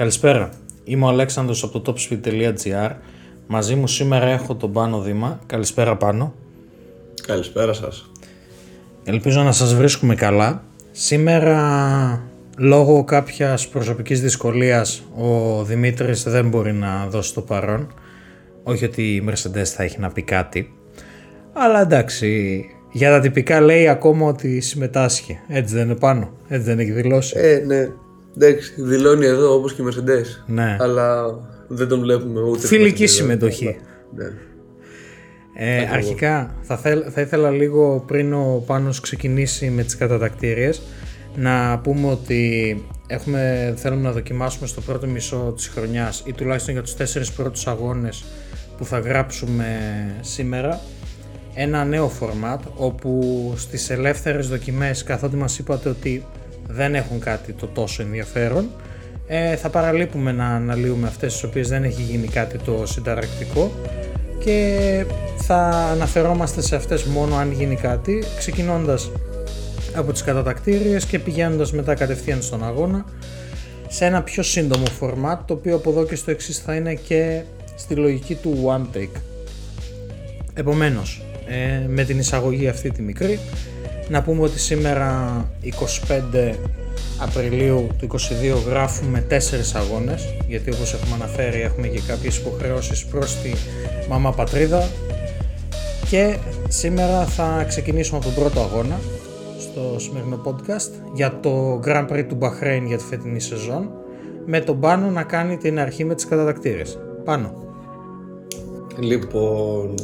Καλησπέρα. Είμαι ο Αλέξανδρος από το topspeed.gr. Μαζί μου σήμερα έχω τον Πάνο Δήμα. Καλησπέρα Πάνο. Καλησπέρα σας. Ελπίζω να σας βρίσκουμε καλά. Σήμερα λόγω κάποιας προσωπικής δυσκολίας ο Δημήτρης δεν μπορεί να δώσει το παρόν. Όχι ότι η Mercedes θα έχει να πει κάτι. Αλλά εντάξει, για τα τυπικά λέει ακόμα ότι συμμετάσχει. Έτσι δεν είναι πάνω. Έτσι δεν έχει δηλώσει; Ε, ναι. Εντάξει, δηλώνει εδώ όπως και η Mercedes. Ναι. Αλλά δεν τον βλέπουμε ούτε. Φιλική στη Mercedes. συμμετοχή. Ναι. Ε, αρχικά θα, θέλ- θα ήθελα λίγο πριν ο Πάνος ξεκινήσει με τις κατατακτήριες να πούμε ότι έχουμε, θέλουμε να δοκιμάσουμε στο πρώτο μισό της χρονιάς ή τουλάχιστον για τους τέσσερις πρώτους αγώνες που θα γράψουμε σήμερα ένα νέο format όπου στις ελεύθερες δοκιμές καθότι μας είπατε ότι δεν έχουν κάτι το τόσο ενδιαφέρον ε, θα παραλείπουμε να αναλύουμε αυτές τις οποίες δεν έχει γίνει κάτι το συνταρακτικό και θα αναφερόμαστε σε αυτές μόνο αν γίνει κάτι ξεκινώντας από τις κατατακτήριες και πηγαίνοντας μετά κατευθείαν στον αγώνα σε ένα πιο σύντομο format το οποίο από εδώ και στο εξής θα είναι και στη λογική του one take. Επομένως, ε, με την εισαγωγή αυτή τη μικρή, να πούμε ότι σήμερα 25 Απριλίου του 22 γράφουμε 4 αγώνες, γιατί όπως έχουμε αναφέρει έχουμε και κάποιες υποχρεώσεις προς τη μαμά πατρίδα και σήμερα θα ξεκινήσουμε από τον πρώτο αγώνα στο σημερινό podcast για το Grand Prix του Bahrain για τη φετινή σεζόν με τον Πάνο να κάνει την αρχή με τις κατατακτήρες. Πάνω. Λοιπόν,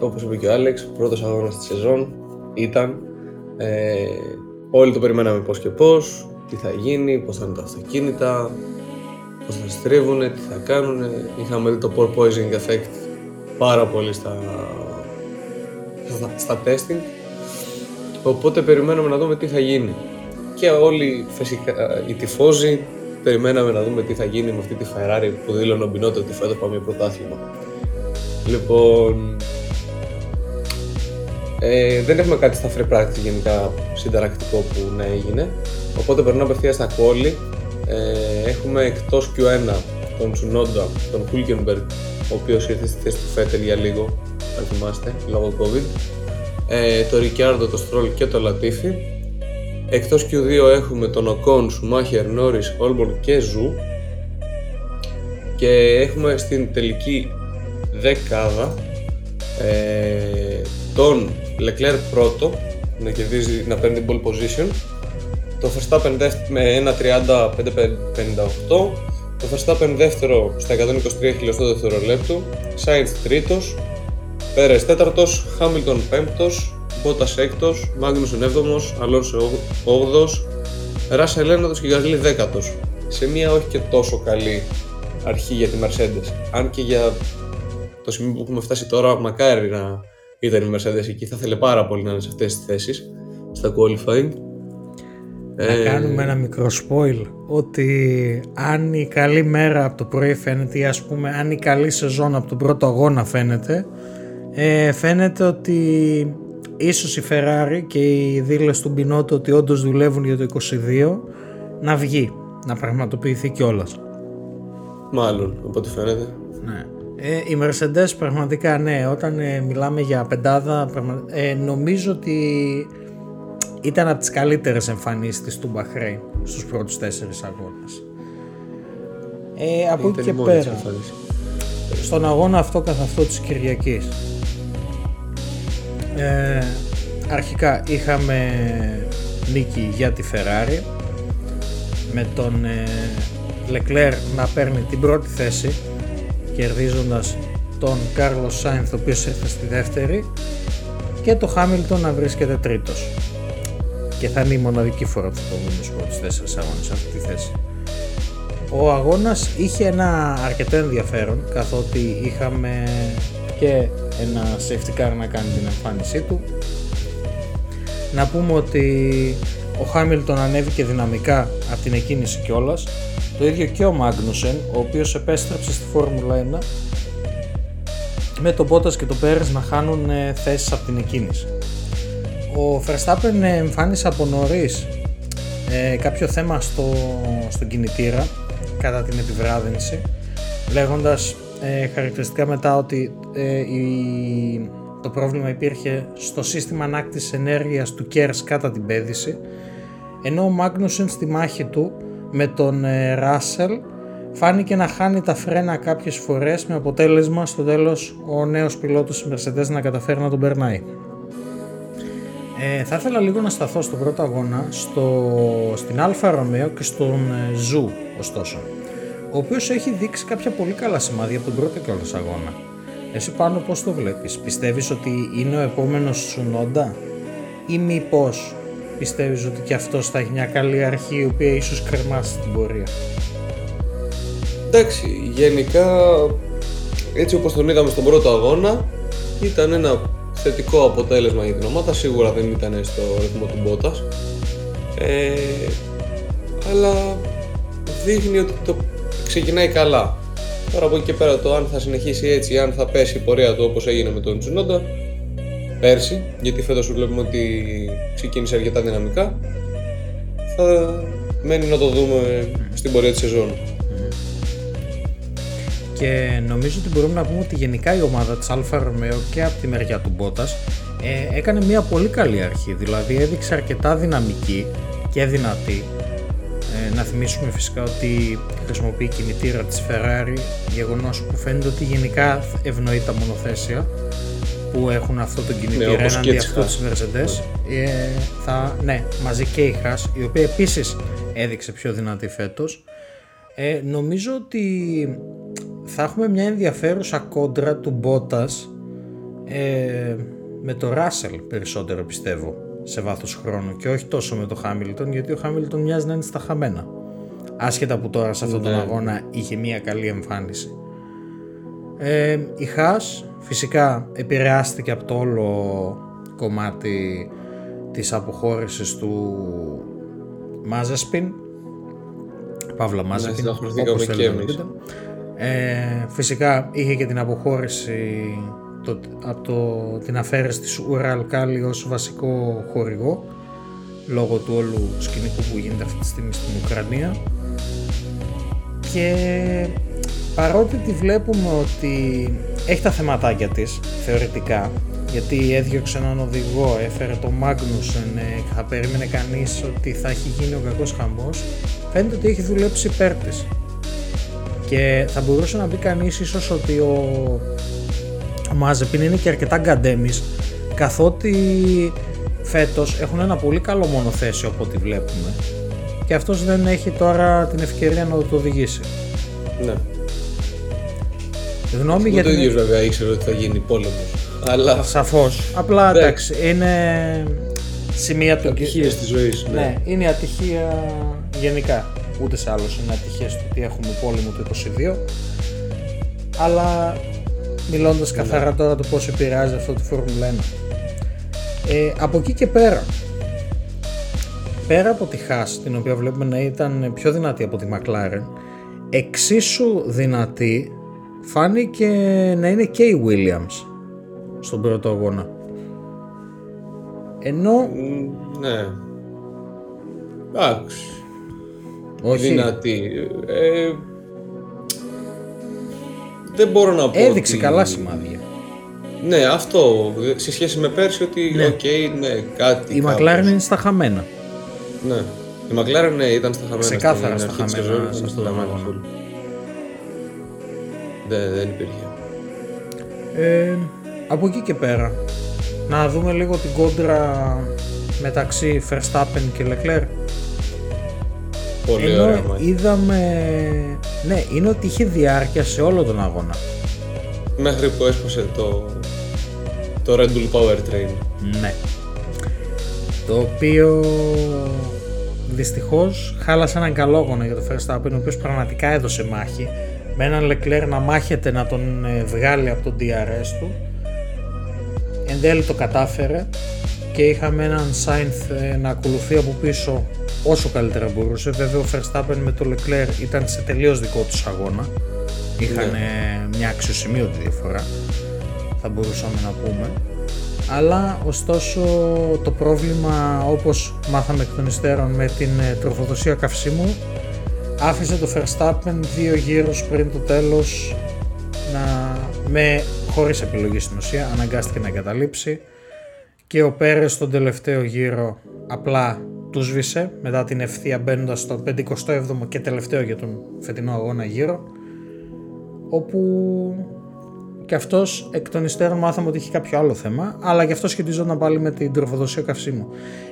όπως είπε και ο Άλεξ, πρώτος αγώνας της σεζόν ήταν. Ε, όλοι το περιμέναμε πώς και πώς, τι θα γίνει, πώς θα είναι τα αυτοκίνητα, πώς θα στρίβουνε, τι θα κάνουνε. Είχαμε δει το porpoising effect πάρα πολύ στα, στα, στα testing. Οπότε περιμέναμε να δούμε τι θα γίνει. Και όλοι φυσικά οι τυφώζοι περιμέναμε να δούμε τι θα γίνει με αυτή τη Ferrari που δήλωνε ο Μπινότο ότι φέτος πάμε για πρωτάθλημα. Λοιπόν, ε, δεν έχουμε κάτι στα free practice γενικά συνταρακτικό που να έγινε. Οπότε περνάμε απευθείας στα quali. Ε, έχουμε εκτός Q1 τον Tsunoda, τον Hulkenberg, ο οποίος ήρθε στη θέση του Φέτελ για λίγο, αν θυμάστε, λόγω COVID. Ε, το Ricciardo, το Stroll και το Latifi. Εκτός Q2 έχουμε τον Ocon, Schumacher, Norris, Albon και Ζου. Και έχουμε στην τελική δεκάδα ε, τον Leclerc πρώτο να κερδίζει, να παίρνει την pole position. Το Verstappen δεύτερο με 1.30-5.58 το Verstappen δεύτερο στα 123 χιλιοστό δευτερολέπτου. Sainz τρίτος. Πέρες τέταρτος, Hamilton πέμπτος. Bottas έκτος, Magnussen έβδομος, Alonso όγδος. Russell ένατος και Gasly δέκατος. Σε μια όχι και τόσο καλή αρχή για τη Mercedes. Αν και για το σημείο που έχουμε φτάσει τώρα, μακάρι να ήταν η Mercedes εκεί. Θα ήθελε πάρα πολύ να είναι σε αυτές τις θέσεις, στα qualifying. Να Ε, κάνουμε ένα μικρό spoil ότι αν η καλή μέρα από το πρωί φαίνεται ή ας πούμε αν η καλή σεζόν από τον πρώτο αγώνα φαίνεται ε, φαίνεται ότι ίσως η Ferrari και οι δήλες του Μπινότο ότι όντως δουλεύουν για το 22 να βγει, να πραγματοποιηθεί κιόλας. Μάλλον, από ό,τι φαίνεται. Ναι. Ε, η Mercedes πραγματικά ναι, όταν ε, μιλάμε για πεντάδα πραγμα- ε, νομίζω ότι ήταν από τις καλύτερες εμφανίσεις της του Bahrain στους πρώτους τέσσερις αγώνες. Ε, από εκεί Ήταν και η μόνη της πέρα, εμφάνιση. στον αγώνα αυτό καθ' αυτό της Κυριακής. Ε, αρχικά είχαμε νίκη για τη Ferrari με τον ε, Leclerc να παίρνει την πρώτη θέση κερδίζοντας τον Carlos Sainz ο οποίος ήρθε στη δεύτερη και το Hamilton να βρίσκεται τρίτος και θα είναι η μοναδική φορά που θα το δούμε στους πρώτους τέσσερις αγώνες σε αυτή τη θέση. Ο αγώνας είχε ένα αρκετό ενδιαφέρον καθότι είχαμε και ένα safety car να κάνει την εμφάνισή του. Να πούμε ότι ο Χάμιλτον ανέβηκε δυναμικά από την εκκίνηση κιόλας. Το ίδιο και ο Μάγνουσεν, ο οποίος επέστρεψε στη Φόρμουλα 1 με τον Bottas και τον Πέρες να χάνουν ε, θέσεις από την εκκίνηση. Ο Verstappen ε, εμφάνισε από νωρίς ε, κάποιο θέμα στο, στον κινητήρα κατά την επιβράδυνση λέγοντας ε, χαρακτηριστικά μετά ότι ε, η, το πρόβλημα υπήρχε στο σύστημα ανάκτησης ενέργειας του Κέρς κατά την πέδηση ενώ ο Μάγνουσεν στη μάχη του με τον ε, Ράσελ φάνηκε να χάνει τα φρένα κάποιες φορές με αποτέλεσμα στο τέλος ο νέος πιλότος της Mercedes να καταφέρει να τον περνάει. Ε, θα ήθελα λίγο να σταθώ στον πρώτο αγώνα στο, στην Άλφα Ρομέο και στον ε, Ζου ωστόσο ο οποίος έχει δείξει κάποια πολύ καλά σημάδια από τον πρώτο κιόλας αγώνα. Εσύ Πάνο πώς το βλέπεις, πιστεύεις ότι είναι ο επόμενος Τσουνόντα ή μήπως πιστεύεις ότι και αυτός θα έχει μια καλή αρχή η οποία ίσως κρεμάσει την πορεία; Εντάξει, γενικά έτσι όπως τον είδαμε στον πρώτο αγώνα ήταν ένα θετικό αποτέλεσμα για την ομάδα, σίγουρα δεν ήταν στο ρυθμό του Μπότας ε, αλλά δείχνει ότι το ξεκινάει καλά. Τώρα από εκεί και πέρα το αν θα συνεχίσει έτσι, αν θα πέσει η πορεία του όπως έγινε με τον Τσουνόντα πέρσι, γιατί φέτος σου βλέπουμε ότι ξεκίνησε αρκετά δυναμικά, θα μένει να το δούμε στην πορεία της σεζόν. Και νομίζω ότι μπορούμε να πούμε ότι γενικά η ομάδα της Άλφα Ρομέο και από τη μεριά του Μπότας ε, έκανε μια πολύ καλή αρχή, δηλαδή έδειξε αρκετά δυναμική και δυνατή. Ε, να θυμίσουμε φυσικά ότι χρησιμοποιεί κινητήρα της Ferrari, γεγονός που φαίνεται ότι γενικά ευνοεί τα μονοθέσια που έχουν αυτό το κινητήρα ναι, έναντι αυτού της Mercedes. Ε, θα, ναι, μαζί και η Haas, η οποία επίσης έδειξε πιο δυνατή φέτος. Ε, νομίζω ότι θα έχουμε μια ενδιαφέρουσα κόντρα του Bottas ε, με το Russell περισσότερο πιστεύω σε βάθος χρόνου και όχι τόσο με το Χάμιλτον γιατί ο Χάμιλτον μοιάζει να είναι στα χαμένα άσχετα που τώρα σε αυτόν τον ναι. αγώνα είχε μια καλή εμφάνιση ε, η Χάς φυσικά επηρεάστηκε από το όλο κομμάτι της αποχώρησης του Μάζασπιν Παύλα ναι, Μάζασπιν όπως θέλετε ε, φυσικά είχε και την αποχώρηση το, από το, την αφαίρεση της Ουραλκάλη ως βασικό χορηγό λόγω του όλου σκηνικού που γίνεται αυτή τη στιγμή στην Ουκρανία και παρότι τη βλέπουμε ότι έχει τα θεματάκια της θεωρητικά γιατί έδιωξε έναν οδηγό, έφερε το Μάγνουσεν, ε, θα περίμενε κανείς ότι θα έχει γίνει ο κακός χαμός φαίνεται ότι έχει δουλέψει υπέρ της. Και θα μπορούσε να πει κανείς ίσως ότι ο ο Μάζεπιν είναι και αρκετά γκαντέμις καθότι φέτος έχουν ένα πολύ καλό μονοθέσιο από ό,τι βλέπουμε και αυτός δεν έχει τώρα την ευκαιρία να το οδηγήσει. Ναι. Γνώμη για το ίδιος βέβαια ήξερε ότι θα γίνει πόλεμος. Αλλά... Σαφώς. Απλά ναι. εντάξει, είναι σημεία του Ατυχίες της ζωής. Ναι. ναι, είναι ατυχία γενικά. Ούτε σε άλλους είναι ατυχία στο ότι έχουμε πόλεμο το 22. Αλλά μιλώντας καθαρά τώρα το πώς επηρεάζει αυτό τη Φόρμουλα 1. Ε, από εκεί και πέρα, πέρα από τη Haas, την οποία βλέπουμε να ήταν πιο δυνατή από τη McLaren, εξίσου δυνατή φάνηκε να είναι και η Williams στον πρώτο αγώνα. Ενώ... Ναι. Εντάξει. Όχι. Δυνατή. Ε, δεν μπορώ να πω. Έδειξε καλά σημάδια. Ναι, αυτό. Σε σχέση με πέρσι ότι ναι. οκ, ναι, κάτι. Η McLaren είναι στα χαμένα. Ναι. Η McLaren ναι, ήταν στα χαμένα. Ξεκάθαρα στα χαμένα. Σε αυτό το Δεν, δεν υπήρχε. Ε, από εκεί και πέρα, να δούμε λίγο την κόντρα μεταξύ Verstappen και Leclerc. Πολύ Ενώ ωραία είδαμε ναι, είναι ότι είχε διάρκεια σε όλο τον αγώνα. Μέχρι που έσπασε το, το Red Bull Power Train. Ναι. Το οποίο δυστυχώς χάλασε έναν καλό αγώνα για το Verstappen, ο οποίος πραγματικά έδωσε μάχη. Με έναν Leclerc να μάχεται να τον ε, βγάλει από τον DRS του. Εν τέλει το κατάφερε και είχαμε έναν Sainz ε, να ακολουθεί από πίσω όσο καλύτερα μπορούσε. Βέβαια ο Verstappen με το Leclerc ήταν σε τελείως δικό τους αγώνα. Είχαν ναι. μια αξιοσημείωτη διαφορά, θα μπορούσαμε να πούμε. Αλλά ωστόσο το πρόβλημα όπως μάθαμε εκ των υστέρων με την ε, τροφοδοσία καυσίμου άφησε το Verstappen δύο γύρους πριν το τέλος να, με, χωρίς επιλογή στην ουσία, αναγκάστηκε να εγκαταλείψει. Και ο Πέρες στον τελευταίο γύρο απλά του σβήσε μετά την ευθεία μπαίνοντας στο 57ο και τελευταίο για τον φετινό αγώνα γύρο όπου και αυτός εκ των υστέρων μάθαμε ότι είχε κάποιο άλλο θέμα, αλλά και αυτό σχετιζόταν πάλι με την τροφοδοσία καυσίμου.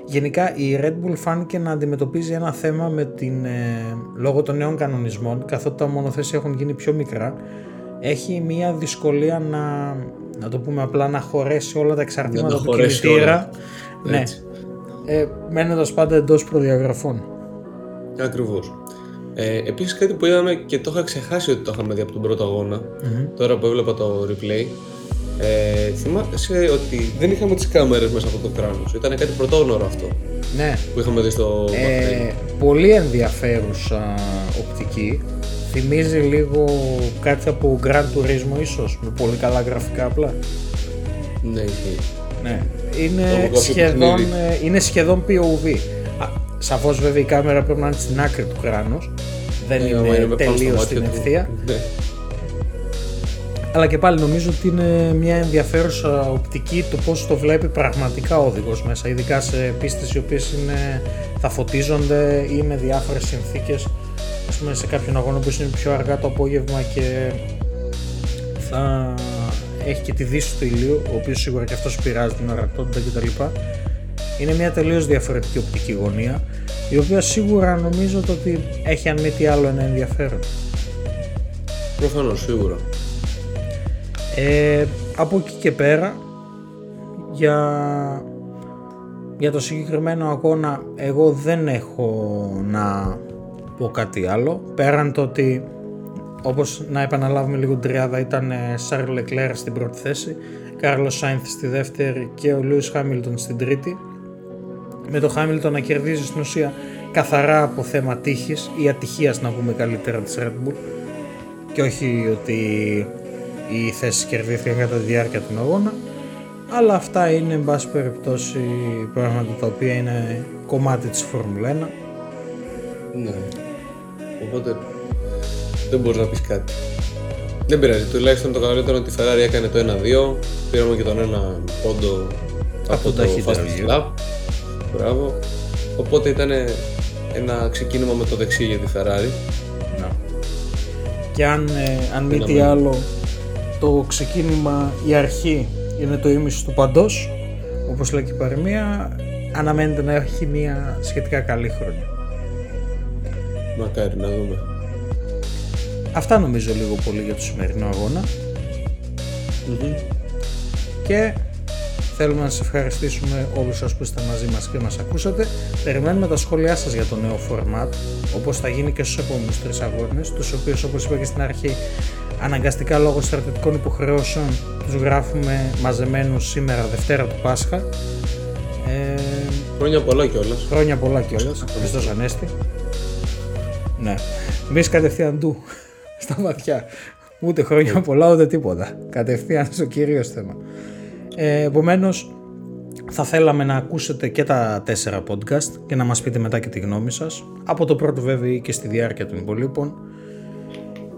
Γενικά η Red Bull φάνηκε να αντιμετωπίζει ένα θέμα με την, ε, λόγω των νέων κανονισμών, καθότι τα μονοθέσια έχουν γίνει πιο μικρά, έχει μια δυσκολία να, να το πούμε απλά, να χωρέσει όλα τα εξαρτήματα του κινητήρα. Ναι, ε, μένοντας πάντα εντός προδιαγραφών. Ακριβώς. Ε, Επίσης κάτι που είδαμε και το είχα ξεχάσει ότι το είχαμε δει από τον πρώτο τώρα που έβλεπα το replay. Ε, θυμάσαι ότι δεν είχαμε τις κάμερες μέσα από το κράνος, ήταν κάτι πρωτόγνωρο αυτό. Ναι. Που είχαμε δει στο ε, Πολύ ενδιαφέρουσα οπτική. Θυμίζει λίγο κάτι από Grand Turismo ίσως, με πολύ καλά γραφικά απλά. Ναι, ισχύει. Ναι. Είναι σχεδόν, ε, είναι σχεδόν POV. Σαφώς βέβαια η κάμερα πρέπει να είναι στην άκρη του κράνους. Δεν ε, είναι, είναι τελείως στην ευθεία. Ναι. Αλλά και πάλι νομίζω ότι είναι μια ενδιαφέρουσα οπτική το πώς το βλέπει πραγματικά ο οδηγός μέσα. Ειδικά σε πίστες οι οποίες θα φωτίζονται ή με διάφορες συνθήκες. Α πούμε σε κάποιον αγώνα που είναι πιο αργά το απόγευμα και θα έχει και τη δύση του ηλίου, ο οποίος σίγουρα και αυτός πειράζει την ορατότητα κτλ είναι μια τελείως διαφορετική οπτική γωνία η οποία σίγουρα νομίζω ότι έχει αν μη τι άλλο ένα ενδιαφέρον. Προφανώς, σίγουρα. Ε, από εκεί και πέρα για, για το συγκεκριμένο αγώνα εγώ δεν έχω να πω κάτι άλλο πέραν το ότι όπως να επαναλάβουμε λίγο την τριάδα ήταν Σάρλ Λεκλέρ στην πρώτη θέση Κάρλο Σάινθ στη δεύτερη και ο Λούις Χάμιλτον στην τρίτη με το Χάμιλτον να κερδίζεις στην ουσία καθαρά από θέμα τύχης ή ατυχίας να πούμε καλύτερα της Red Bull. Και όχι ότι οι θέσει κερδίθηκαν κατά τη διάρκεια του αγώνα αλλά αυτά είναι εν πάση περιπτώσει πράγματα τα οποία είναι κομμάτι της Φόρμουλα 1 Ναι. Οπότε δεν μπορείς να πεις κάτι. Δεν πειράζει, τουλάχιστον το καλύτερο είναι ότι η Ferrari έκανε το 1-2 πήραμε και τον ένα πόντο από, από το Fast Lap Μπράβο. Οπότε ήταν ένα ξεκίνημα με το δεξί για τη Ferrari. Να. Και αν, ε, αν μη τι άλλο, το ξεκίνημα, η αρχή είναι το ίμιση του παντός, όπως λέει και η παροιμία, αναμένεται να έχει μια σχετικά καλή χρονιά. Μακάρι να δούμε. Αυτά νομίζω λίγο πολύ για το σημερινό Και Θέλουμε να σας ευχαριστήσουμε όλους σας που είστε μαζί μας και μας ακούσατε. Περιμένουμε τα σχόλιά σας για το νέο format, όπως θα γίνει και στους επόμενους τρεις αγώνες, τους οποίους όπως είπα και στην αρχή αναγκαστικά λόγω στρατιωτικών υποχρεώσεων τους γράφουμε μαζεμένους σήμερα Δευτέρα του Πάσχα. Ε, χρόνια πολλά κιόλας. Χρόνια πολλά κιόλας. Χριστός Ανέστη. Ναι. Μη κατευθείαν του στα βαθιά. Ούτε χρόνια πολλά ούτε τίποτα. Κατευθείαν στο κυρίως θέμα. Ε, Επομένως, θα θέλαμε να ακούσετε και τα τέσσερα podcast και να μας πείτε μετά και τη γνώμη σας. Από το πρώτο βέβαια και στη διάρκεια των υπολείπων.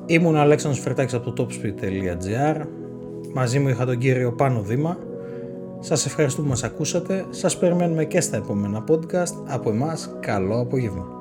Ήμουν ο Αλέξανδρος Φερτάκης από το topspeed.gr. Μαζί μου είχα τον κύριο Πάνο Δήμα. Σας ευχαριστούμε που μας ακούσατε. Σας περιμένουμε και στα επόμενα podcast. Από εμάς, καλό απόγευμα.